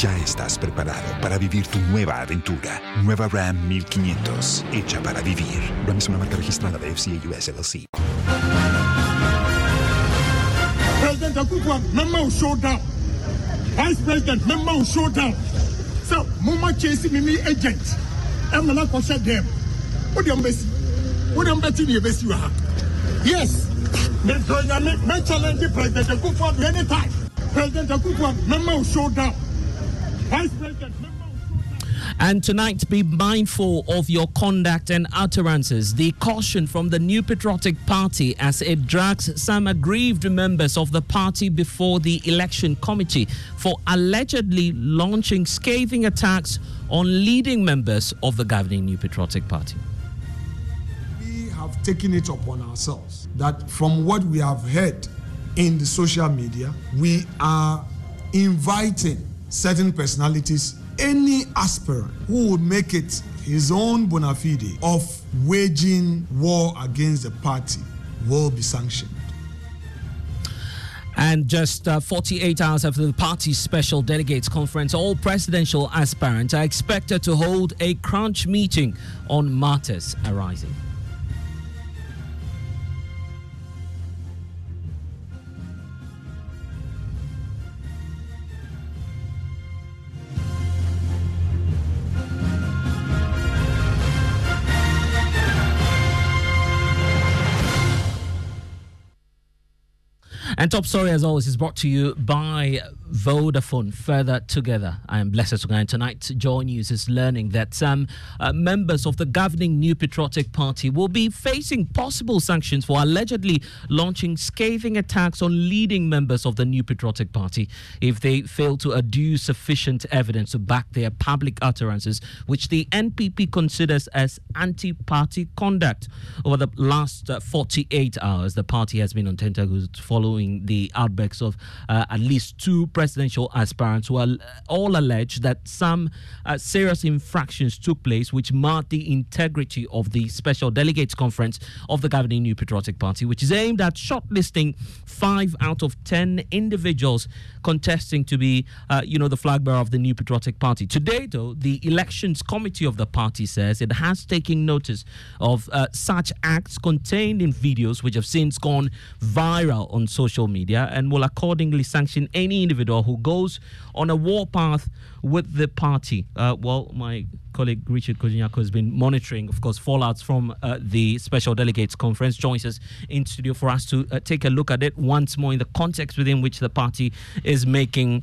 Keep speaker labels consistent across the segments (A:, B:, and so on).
A: Ya estás preparado para vivir tu nueva aventura. Nueva Ram 1500, hecha para vivir. Ram es una marca registrada de FCA US LLC.
B: President Akufo, member will show down. Vice President, member will show down. So, Mama chasing me agent. I'm not going to them. What do you embassy? What do you have. Yes. Me challenge President Akufo anytime. President Akufo, member will show down.
C: And tonight, be mindful of your conduct and utterances. The caution from the New Patriotic Party as it drags some aggrieved members of the party before the election committee for allegedly launching scathing attacks on leading members of the governing New Patriotic Party.
D: we have taken it upon ourselves that from what we have heard in the social media, we are inviting certain personalities, any aspirant who would make it his own bona fide of waging war against the party will be sanctioned.
C: And just uh, 48 hours after the party's special delegates conference, all presidential aspirants are expected to hold a crunch meeting on matters arising. And top story, as always, is brought to you by Vodafone. Further together, I am blessed to go. And tonight, Joy News is learning that some uh, members of the governing New Patriotic Party will be facing possible sanctions for allegedly launching scathing attacks on leading members of the New Patriotic Party if they fail to adduce sufficient evidence to back their public utterances, which the NPP considers as anti-party conduct. Over the last uh, 48 hours, the party has been on tentacles following the outbreaks of uh, at least two presidential aspirants who all alleged that some uh, serious infractions took place which marred the integrity of the special delegates conference of the governing New Patriotic Party, which is aimed at shortlisting five out of ten individuals contesting to be, uh, you know, the flag bearer of the New Patriotic Party. Today, though, the elections committee of the party says it has taken notice of uh, such acts contained in videos which have since gone viral on social media and will accordingly sanction any individual who goes on a warpath with the party. Uh, well, my colleague Richard Kojinyako has been monitoring, of course, fallouts from uh, the Special Delegates Conference. Joins us in studio for us to uh, take a look at it once more in the context within which the party is making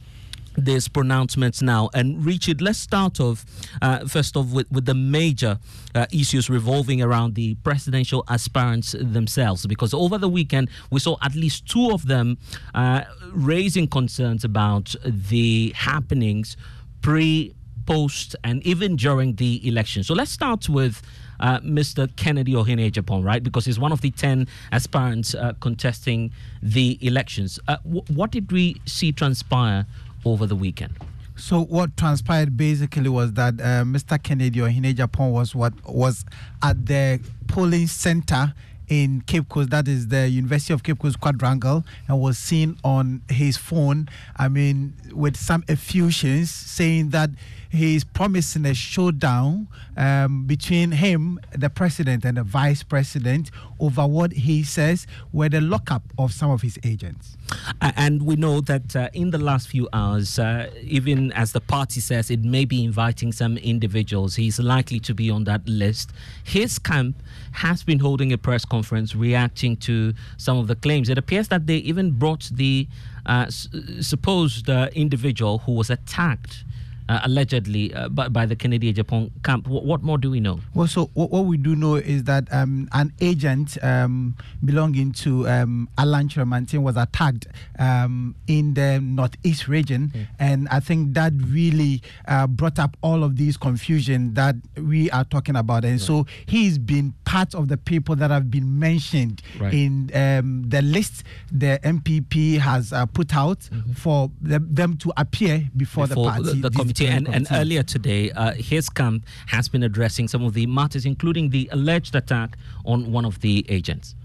C: these pronouncements now. And Richard, let's start off uh, first off with, with the major uh, issues revolving around the presidential aspirants themselves, because over the weekend we saw at least two of them uh, raising concerns about the happenings pre. Post and even during the election. So let's start with uh, Mr. Kennedy Ohene Agyapong, right? Because he's one of the 10 aspirants uh, contesting the elections. Uh, wh- what did we see transpire over the weekend?
E: So what transpired basically was that uh, Mr. Kennedy Ohene Agyapong was what was at the polling center in Cape Coast, that is the University of Cape Coast quadrangle, and was seen on his phone. I mean, with some effusions saying that he's promising a showdown um, between him, the president, and the vice president over what he says were the lockup of some of his agents.
C: And we know that uh, in the last few hours, uh, even as the party says it may be inviting some individuals, he's likely to be on that list. His camp has been holding a press conference reacting to some of the claims. It appears that they even brought the uh, supposed uh, individual who was attacked. Uh, allegedly uh, by, by the Kennedy Agyapong camp. W- what more do we know?
E: Well, so what, what we do know is that um, an agent um, belonging to um, Alan Kyerematen was attacked um, in the northeast region, mm. and I think that really uh, brought up all of these confusion that we are talking about. And right. so he's been part of the people that have been mentioned right. in um, the list the NPP has uh, put out mm-hmm. for the, them to appear before, before the party.
C: The, the committee. And, committee. and, earlier today, uh, his camp has been addressing some of the matters, including the alleged attack on one of the agents.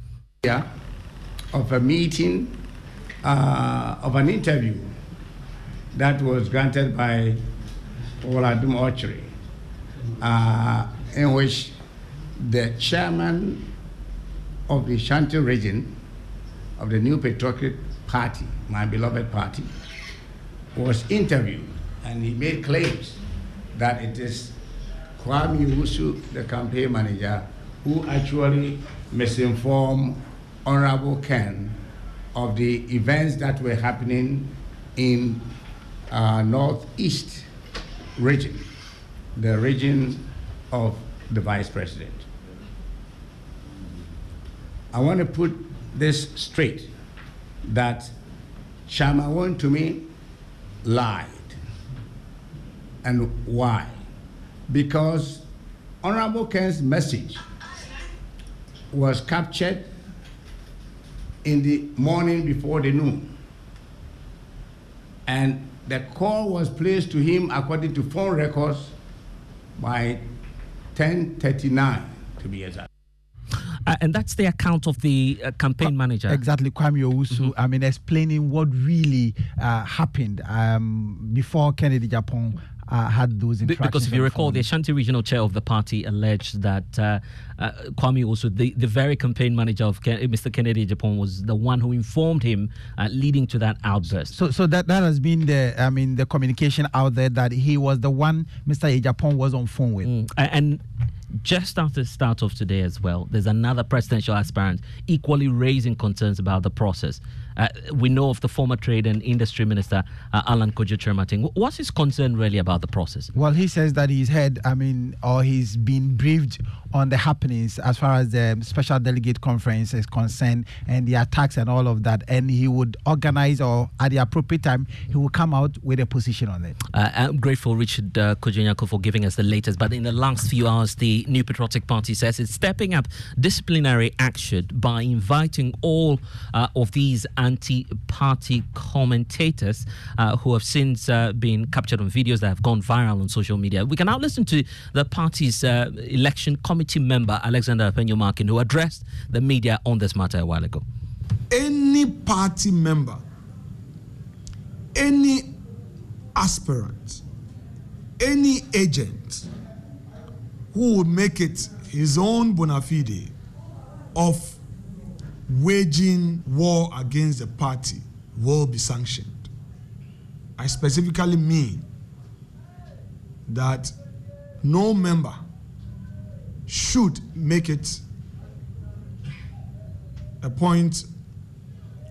F: Yeah, of a meeting, uh, of an interview that was granted by Oladum Orchery, uh, in which the chairman of the Shanti region of the New Patriotic Party, my beloved party, was interviewed and he made claims that it is Kwame Owusu, the campaign manager, who actually misinformed Honorable Ken of the events that were happening in uh, Northeast region, the region of the Vice President. I want to put this straight that Shama to me lied. And why? Because Honorable Ken's message was captured in the morning before the noon. And the call was placed to him according to phone records by 1039 to be exact.
C: Uh, and that's the account of the uh, campaign manager.
E: Exactly, Kwame Owusu. Mm-hmm. I mean, explaining what really uh, happened um, before Kennedy Agyapong uh, had those interactions.
C: Because if you recall, the Ashanti regional chair of the party alleged that uh, uh, Kwame also, the, the very campaign manager of Ken, Mr. Kennedy Agyapong, was the one who informed him, uh, leading to that outburst.
E: So, so that, that has been the, I mean, the communication out there that he was the one Mr. Agyapong was on phone with.
C: Mm. And just after the start of today as well, there's another presidential aspirant equally raising concerns about the process. Uh, we know of the former trade and industry minister, uh, Alan Kojo What's his concern really about the process?
E: Well, he says that he's heard, I mean, or he's been briefed on the happenings as far as the special delegate conference is concerned and the attacks and all of that. And he would organize or at the appropriate time, he will come out with a position on it.
C: Uh, I'm grateful, Richard uh, for giving us the latest. But in the last few hours, the New Patriotic Party says it's stepping up disciplinary action by inviting all uh, of these anti party commentators uh, who have since uh, been captured on videos that have gone viral on social media. We can now listen to the party's uh, election committee member, Alexander Afenyo-Markin, who addressed the media on this matter a while ago.
D: Any party member, any aspirant, any agent who would make it his own bona fide of waging war against the party will be sanctioned. I specifically mean that no member should make it a point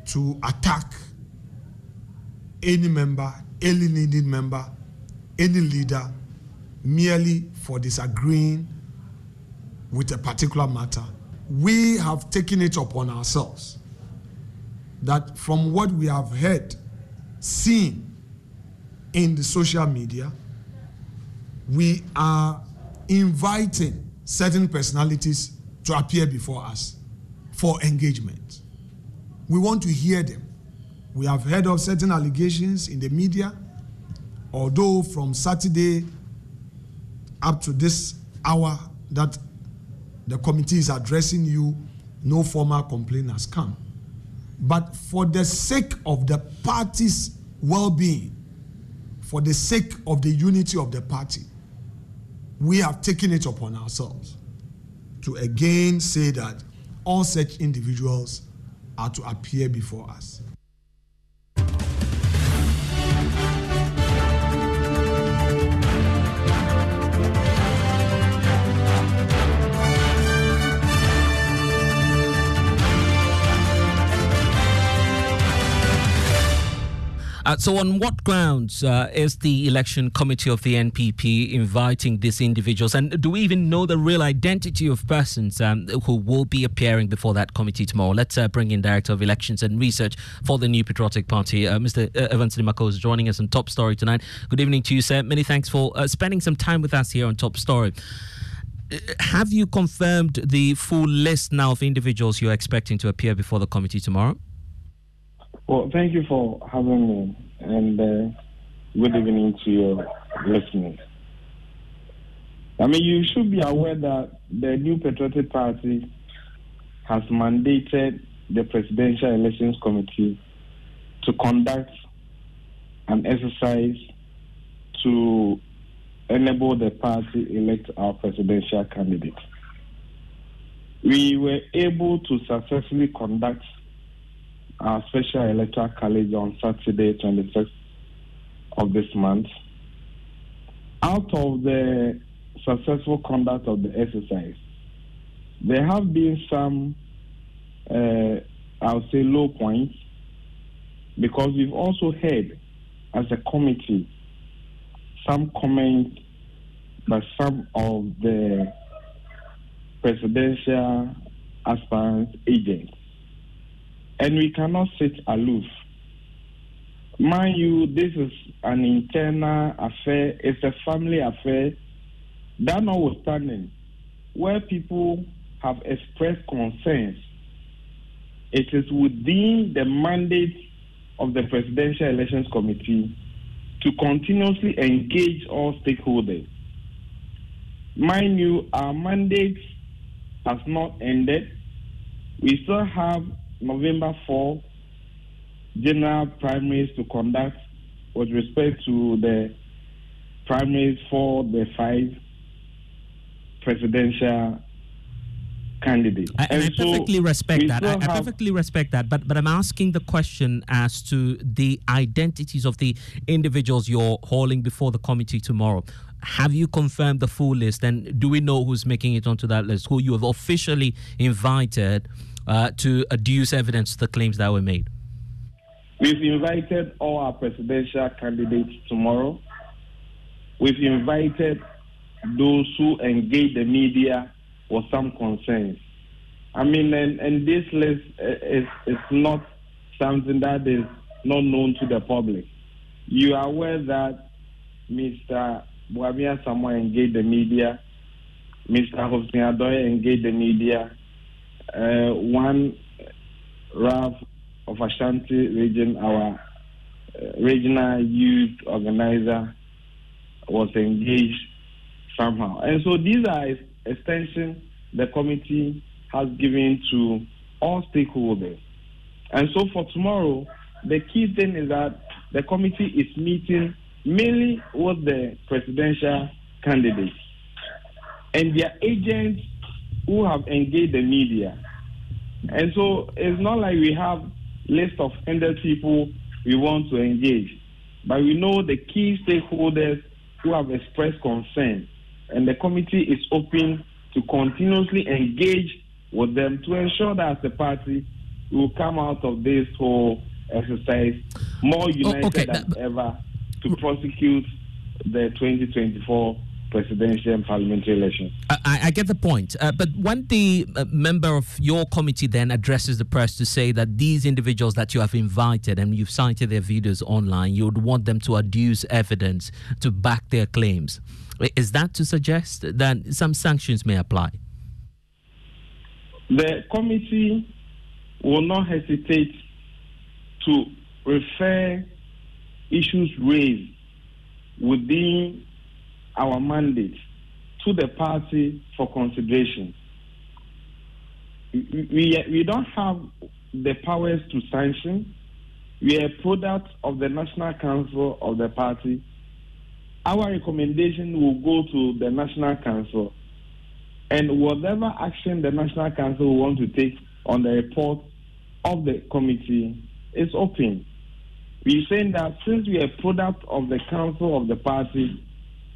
D: to attack any member, any leading member, any leader merely for disagreeing with a particular matter we have taken it upon ourselves that from what we have heard, seen in the social media, we are inviting certain personalities to appear before us for engagement. We want to hear them. We have heard of certain allegations in the media, although from Saturday up to this hour that the committee is addressing you, no formal complaint has come. But for the sake of the party's well being, for the sake of the unity of the party, we have taken it upon ourselves to again say that all such individuals are to appear before us.
C: Uh, so, on what grounds uh, is the election committee of the NPP inviting these individuals? And do we even know the real identity of persons um, who will be appearing before that committee tomorrow? Let's uh, bring in Director of Elections and Research for the New Patriotic Party, uh, Mr. Uh, Evans Nimako, is joining us on Top Story tonight. Good evening to you, sir. Many thanks for uh, spending some time with us here on Top Story. Have you confirmed the full list now of individuals you're expecting to appear before the committee tomorrow?
G: Well, thank you for having me, and uh, good evening to your listeners. I mean, you should be aware that the New Patriotic Party has mandated the Presidential Elections Committee to conduct an exercise to enable the party elect our presidential candidate. We were able to successfully conduct our special electoral college on Saturday, 26th of this month. Out of the successful conduct of the exercise, there have been some, uh, I'll say, low points because we've also heard as a committee some comments by some of the presidential aspirants agents. And we cannot sit aloof. Mind you, this is an internal affair, it's a family affair. That notwithstanding, where people have expressed concerns, it is within the mandate of the Presidential Elections Committee to continuously engage all stakeholders. Mind you, our mandate has not ended. We still have November 4 general primaries to conduct with respect to the primaries for the five presidential candidates.
C: I, and, and I perfectly so respect that. I, I perfectly respect that. But but I'm asking the question as to the identities of the individuals you're hauling before the committee tomorrow. Have you confirmed the full list? And do we know who's making it onto that list? Who you have officially invited uh, to adduce evidence to the claims that were made?
G: We've invited all our presidential candidates tomorrow. We've invited those who engage the media with some concerns. I mean, and, and this list is, is not something that is not known to the public. You are aware that Mr. Bawumia Samoa engaged the media, Mr. Hosni Adoye engaged the media, uh, one Ralph of Ashanti region, our uh, regional youth organizer, was engaged somehow. And so these are extensions the committee has given to all stakeholders. And so for tomorrow, the key thing is that the committee is meeting mainly with the presidential candidates and their agents who have engaged the media. And so it's not like we have list of hundred people we want to engage, but we know the key stakeholders who have expressed concern, and the committee is open to continuously engage with them to ensure that as a party we will come out of this whole exercise more united oh, okay. than ever to prosecute the 2024 presidential and parliamentary elections.
C: I, I get the point. Uh, but when the uh, member of your committee then addresses the press to say that these individuals that you have invited and you've cited their videos online, you would want them to adduce evidence to back their claims. Is that to suggest that some sanctions may apply?
G: The committee will not hesitate to refer issues raised within our mandate to the party for consideration. We, we don't have the powers to sanction. We are a product of the National Council of the party. Our recommendation will go to the National Council, and whatever action the National Council will want to take on the report of the committee is open. We're saying that since we are a product of the council of the party,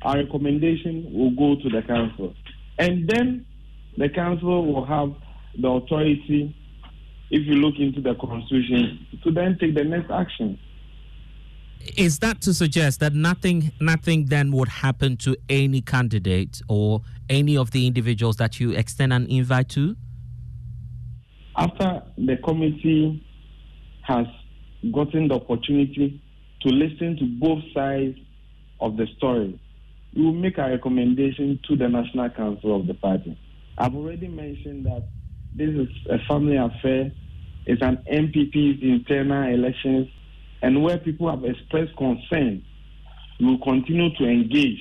G: our recommendation will go to the council. And then the council will have the authority, if you look into the constitution, to then take the next action.
C: is that to suggest that nothing nothing then would happen to any candidate or any of the individuals that you extend an invite to?
G: After the committee has gotten the opportunity to listen to both sides of the story, we will make a recommendation to the National Council of the party. I've already mentioned that this is a family affair. It's an NPP's internal elections, and where people have expressed concern, we will continue to engage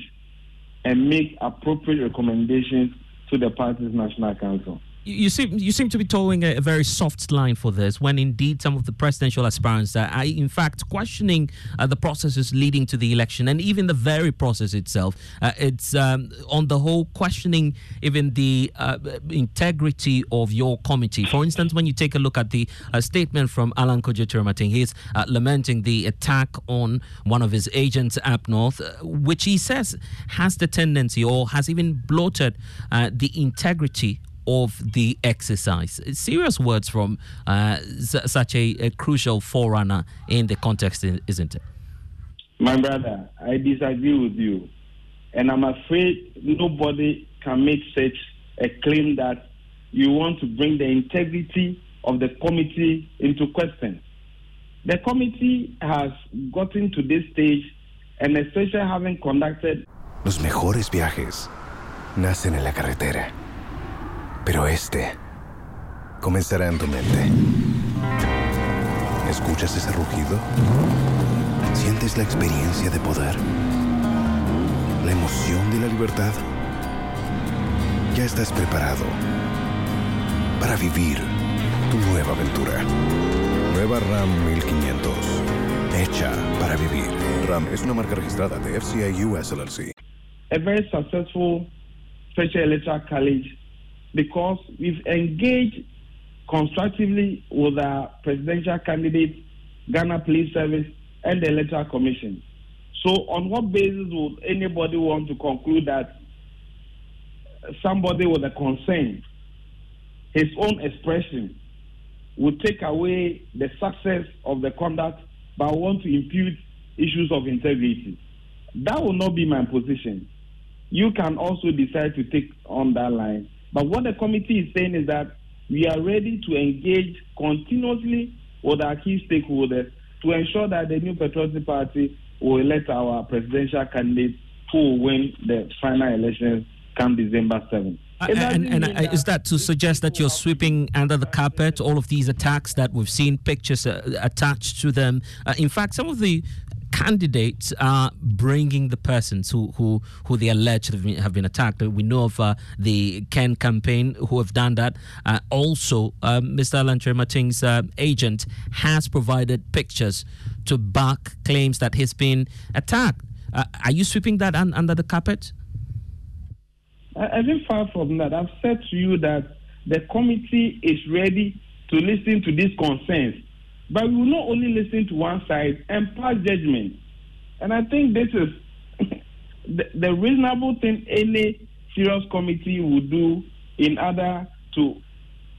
G: and make appropriate recommendations to the party's National Council
C: you seem you seem to be toeing a, a, very soft line for this, when indeed some of the presidential aspirants are, in fact questioning uh, the processes leading to the election and even the very process itself. Uh, it's um, on the whole questioning even the uh, integrity of your committee. For instance, when you take a look at the uh, statement from Alan Kojo Kyerematen, he's uh, lamenting the attack on one of his agents up north, uh, which he says has the tendency or has even bloated the integrity of the exercise. Serious words from uh, such a, a, crucial forerunner in the context, isn't it?
G: My brother, I disagree with you. And I'm afraid nobody can make such a claim that you want to bring the integrity of the committee into question. The committee has gotten to this stage, and especially having conducted.
H: Los mejores viajes nacen en la carretera Pero este comenzará en tu mente. ¿Escuchas ese rugido? ¿Sientes la experiencia de poder? ¿La emoción de la libertad? Ya estás preparado para vivir tu nueva aventura. Nueva RAM 1500. Hecha para vivir. RAM es una marca registrada de FCA US LLC.
G: A very successful special electoral college because we've engaged constructively with our presidential candidate, Ghana Police Service, and the Electoral Commission. So, on what basis would anybody want to conclude that somebody with a concern, his own expression, would take away the success of the conduct but want to impute issues of integrity? That will not be my position. You can also decide to take on that line but what the committee is saying is that we are ready to engage continuously with our key stakeholders to ensure that the new Patriotic Party will elect our presidential candidate who will win the final elections come December 7th.
C: Uh, and, and, uh, is that to suggest that you're sweeping under the carpet all of these attacks that we've seen pictures uh, attached to them? Uh, in fact, some of the candidates are bringing the persons who who, who they allege have been, have been attacked. We know of uh, the Ken campaign who have done that. Uh, also, uh, Mr. Alan Kyerematen's uh, agent has provided pictures to back claims that he's been attacked. Uh, are you sweeping that un- under the carpet?
G: I think far from that. I've said to you that the committee is ready to listen to these concerns but we will not only listen to one side and pass judgment. And I think this is the, the, reasonable thing any serious committee would do in order to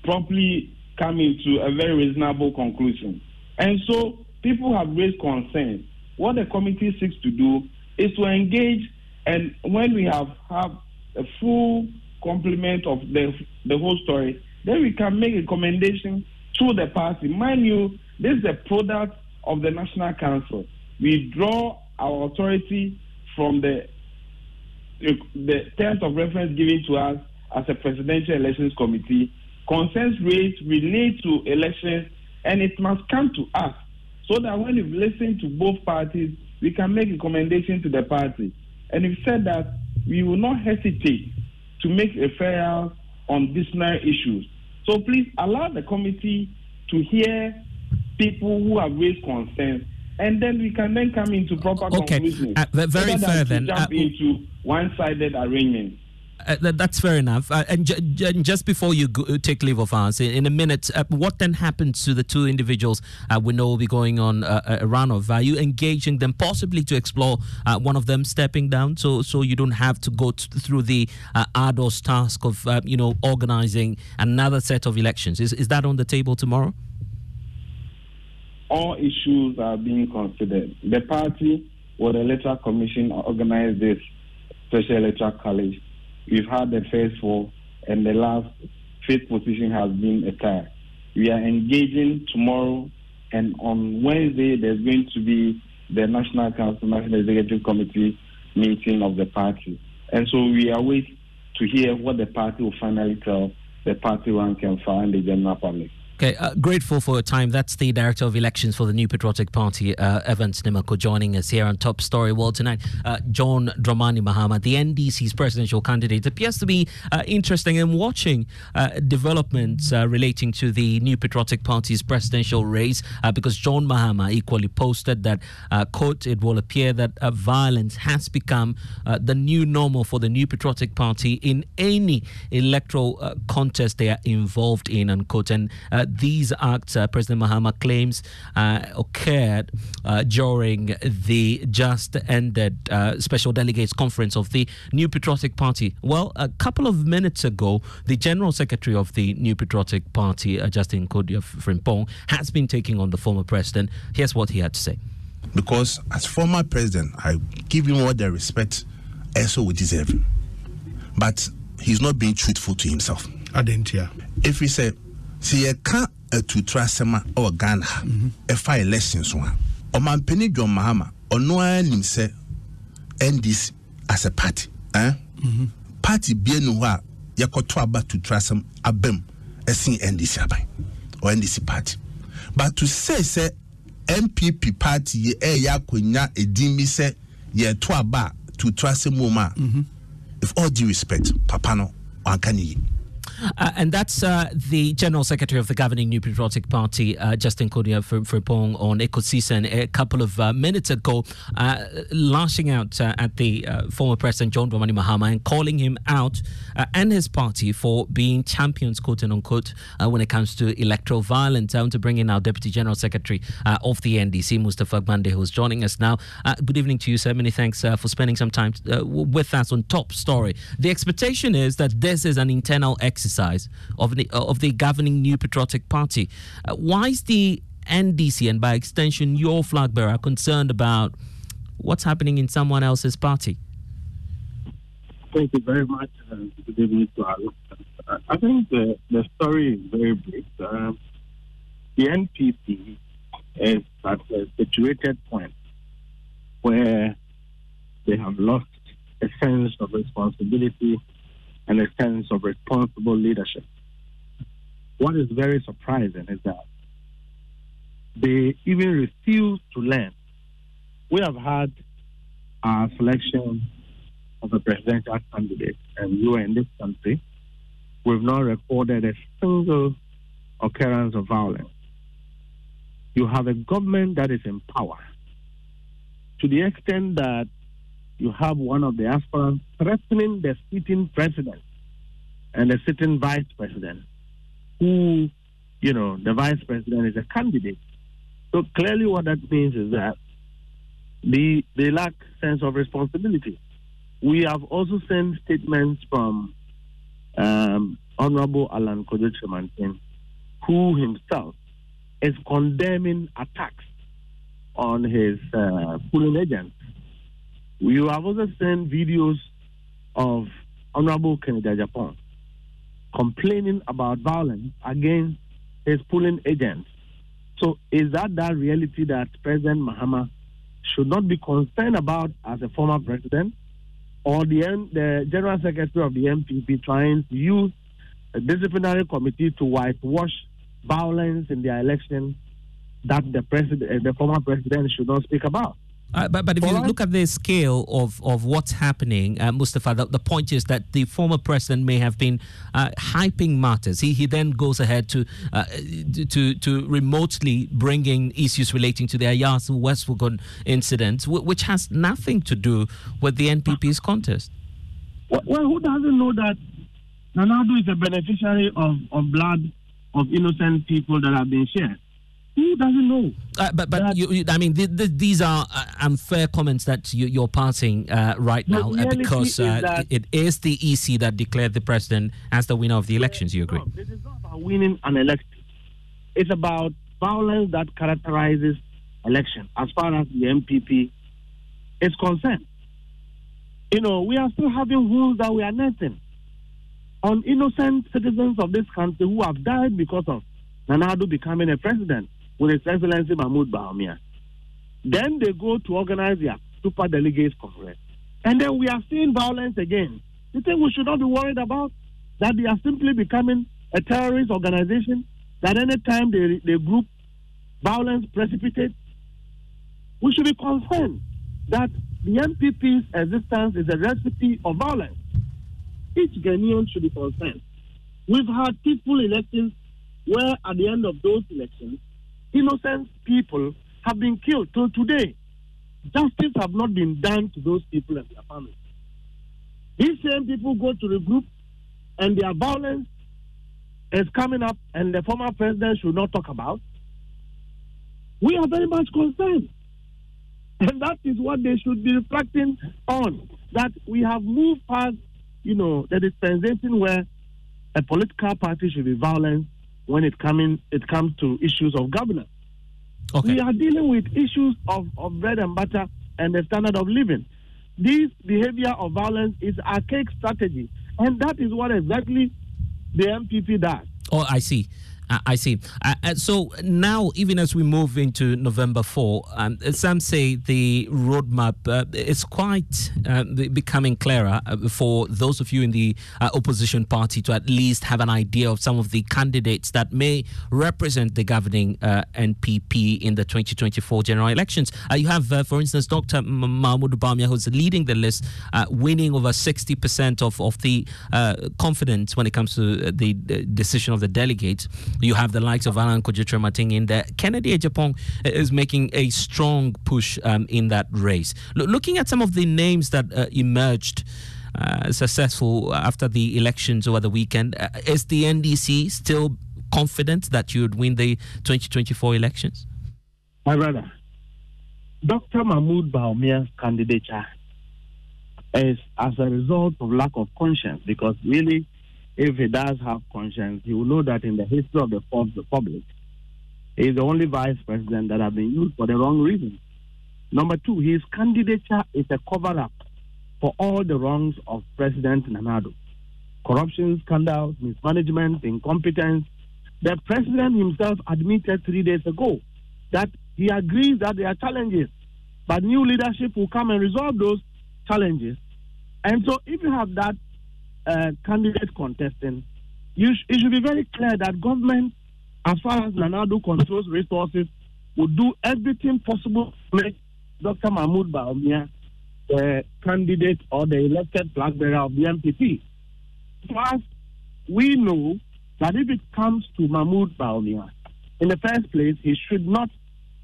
G: properly come into a very reasonable conclusion. And so people have raised concerns. What the committee seeks to do is to engage, and when we have, have a full complement of the, the whole story, then we can make a recommendation to the party. Mind you, this is a product of the National Council. We draw our authority from the the terms of reference given to us as a presidential elections committee. Concerns raised relate to elections, and it must come to us so that when we listen to both parties, we can make recommendation to the party. And we've said that we will not hesitate to make referrals on disciplinary issues. So please allow the committee to hear people who have raised concerns, and then we can then come into proper okay. conclusions.
C: Uh, very fair then.
G: Jump uh, into one-sided arrangement.
C: Uh, that's fair enough. Uh, and, j- just before you go, take leave of us, in, in a minute, uh, what then happens to the two individuals uh, we know will be going on a run of? Are you engaging them possibly to explore uh, one of them stepping down, so so you don't have to go t- through the uh, arduous task of you know organizing another set of elections? Is is that on the table tomorrow?
G: All issues are being considered. The party or the electoral commission organized this special electoral college. We've had the first four, and the last fifth position has been a tie. We are engaging tomorrow, and on Wednesday there's going to be the National Council, National Executive Committee meeting of the party. And so we await to hear what the party will finally tell the party rank and file and the general public.
C: Okay, uh, grateful for your time. That's the Director of Elections for the New Patriotic Party, uh, Evans Nimako, joining us here on Top Story World tonight. Uh, John Dramani Mahama, the NDC's presidential candidate, appears to be uh, interesting in watching uh, developments uh, relating to the New Patriotic Party's presidential race because John Mahama equally posted that, quote, it will appear that violence has become the new normal for the New Patriotic Party in any electoral contest they are involved in, unquote. And these acts, uh, President Mahama claims, uh, occurred uh, during the just ended Special Delegates Conference of the New Patriotic Party. Well, a couple of minutes ago, the General Secretary of the New Patriotic Party, Justin Kodua Frimpong, has been taking on the former president. Here's what he had to say.
I: Because as former president, I give him all the respect also we deserve. But he's not being truthful to himself.
D: I didn't hear.
I: If he said sɛ yɛka atutura asɛm a ɛwɔ ghana ha ɛfa elections ho a ɔmampanin john mahama ɔno ara nim sɛ ndc as a party eh? mm-hmm. party bie no hɔ a yɛkɔto aba tutura asɛm abam ɛsen ndc aban or ndc party but to say sɛ npp party yɛ ɛyɛ akonnwa edin bi sɛ yɛto aba tutura asɛm wɔ mu a mm-hmm. if all due respect papa no ɔanka ne yie
C: uh, and that's uh, the General Secretary of the governing New Patriotic Party, uh, Justin Kodua Frimpong, on Ekosisen a couple of uh, minutes ago, uh, lashing out uh, at the former President John Dramani Mahama and calling him out and his party for being champions, quote unquote, when it comes to electoral violence. I want to bring in our Deputy General Secretary of the NDC, Mustafa Gbande, who's joining us now. good evening to you, sir. Many thanks for spending some time with us on Top Story. The expectation is that this is an internal exercise exercise of the, of the governing New Patriotic Party. Uh, why is the NDC and by extension your flag bearer concerned about what's happening in someone else's party?
J: Thank you very much. Uh, good evening to our uh, I think the, the story is very brief. Um, the NPP is at a situated point where they have lost a sense of responsibility and a sense of responsible leadership. What is very surprising is that they even refuse to learn. We have had our selection of a presidential candidate, and you are in this country. We've not recorded a single occurrence of violence. You have a government that is in power to the extent that you have one of the aspirants threatening the sitting president and the sitting vice president, who, you know, the vice president is a candidate. So clearly, what that means is that they, they lack sense of responsibility. We have also seen statements from um, Honorable Alan Kojo who himself is condemning attacks on his uh, polling agents we have also seen videos of Honorable Kennedy Agyapong complaining about violence against his polling agents. So, is that that reality that President Mahama should not be concerned about as a former president, or the, the General Secretary of the NPP trying to use a disciplinary committee to whitewash violence in the election that the president, the former president, should not speak about?
C: Uh, but, but if you look at the scale of, of what's happening, uh, Mustafa, the, the, point is that the former president may have been uh, hyping matters. He, he then goes ahead to, uh, to, to remotely bringing issues relating to the Ayawaso West Wuogon incident, which has nothing to do with the NPP's contest.
J: Well, who doesn't know that Nana Addo is a beneficiary of, of blood of innocent people that have been shared? Who doesn't know?
C: Uh, but but you, you, I mean, these are uh, unfair comments that you, are passing uh, right now uh, because uh, it is the EC that declared the president as the winner of the elections. You agree?
J: It is not about winning an election. It's about violence that characterizes election as far as the NPP is concerned. You know, we are still having wounds that we are netting on innocent citizens of this country who have died because of Nana Addo becoming a president with His Excellency Mahmoud Bawumia. Then they go to organize their super delegates congress. And then we are seeing violence again. You think we should not be worried about that they are simply becoming a terrorist organization? That anytime they, they group violence precipitates? We should be concerned that the NPP's existence is a recipe of violence. Each Ghanaian should be concerned. We've had peaceful elections where, at the end of those elections, innocent people have been killed till today. Justice have not been done to those people and their families. These same people go to the group and their violence is coming up and the former president should not talk about. We are very much concerned. And that is what they should be reflecting on. That we have moved past, you know, the dispensation where a political party should be violent when it coming it comes to issues of governance.
C: Okay.
J: We are dealing with issues of, of bread and butter and the standard of living. This behavior of violence is archaic strategy, and that is what exactly the NPP does.
C: Oh, I see. I see. Uh, uh, so now, even as we move into November 4, um, some say the roadmap uh, is quite uh, becoming clearer uh, for those of you in the uh, opposition party to at least have an idea of some of the candidates that may represent the governing uh, NPP in the 2024 general elections. Uh, you have, uh, for instance, Dr. Mahmoud Bawumia, who's leading the list, uh, winning over 60% of, of the uh, confidence when it comes to the decision of the delegates. You have the likes of Alan Kojitre in there. Kennedy Agyapong is making a strong push um, in that race. Lo- looking at some of the names that uh, emerged uh, successful after the elections over the weekend, uh, is the NDC still confident that you would win the 2024 elections?
J: My brother, Dr. Mahmoud Bawumia's candidature is as a result of lack of conscience because really, if he does have conscience, he will know that in the history of the Fourth Republic, he is the only vice president that has been used for the wrong reason. Number two, his candidature is a cover up for all the wrongs of President Nana Addo. Corruption scandals, mismanagement, incompetence. The president himself admitted three days ago that he agrees that there are challenges, but new leadership will come and resolve those challenges. And so, if you have that uh, candidate contesting, you sh- it should be very clear that government, as far as Nana Addo controls resources, will do everything possible to make Dr. Mahmoud Bawumia the candidate or the elected flag bearer of the NPP. Us, we know that if it comes to Mahmoud Bawumia, in the first place, he should not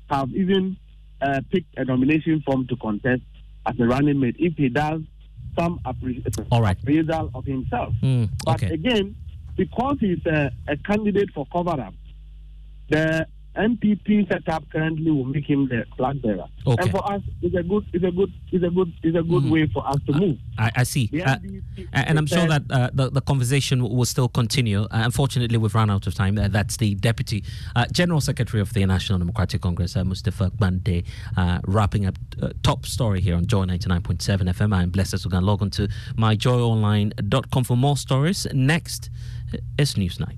J: have even uh, picked a nomination form to contest as a running mate if he does some appre-
C: All right.
J: appraisal of himself.
C: Mm,
J: But again, because he's a, a candidate for cover up, the NPP setup currently will make him the flag bearer.
C: Okay.
J: And for us, it's a good, it's a good, it's a good, it's a good
C: Mhm.
J: way for us to move.
C: I, I see. Uh, and I'm sure that uh, the, the conversation will still continue. Uh, unfortunately, we've run out of time. Uh, that's the Deputy uh, General Secretary of the National Democratic Congress, uh, Mustafa Gbande, uh, wrapping up uh, top story here on Joy 99.7 FM. I'm blessed to log on to myjoyonline.com for more stories. Next is Newsnight.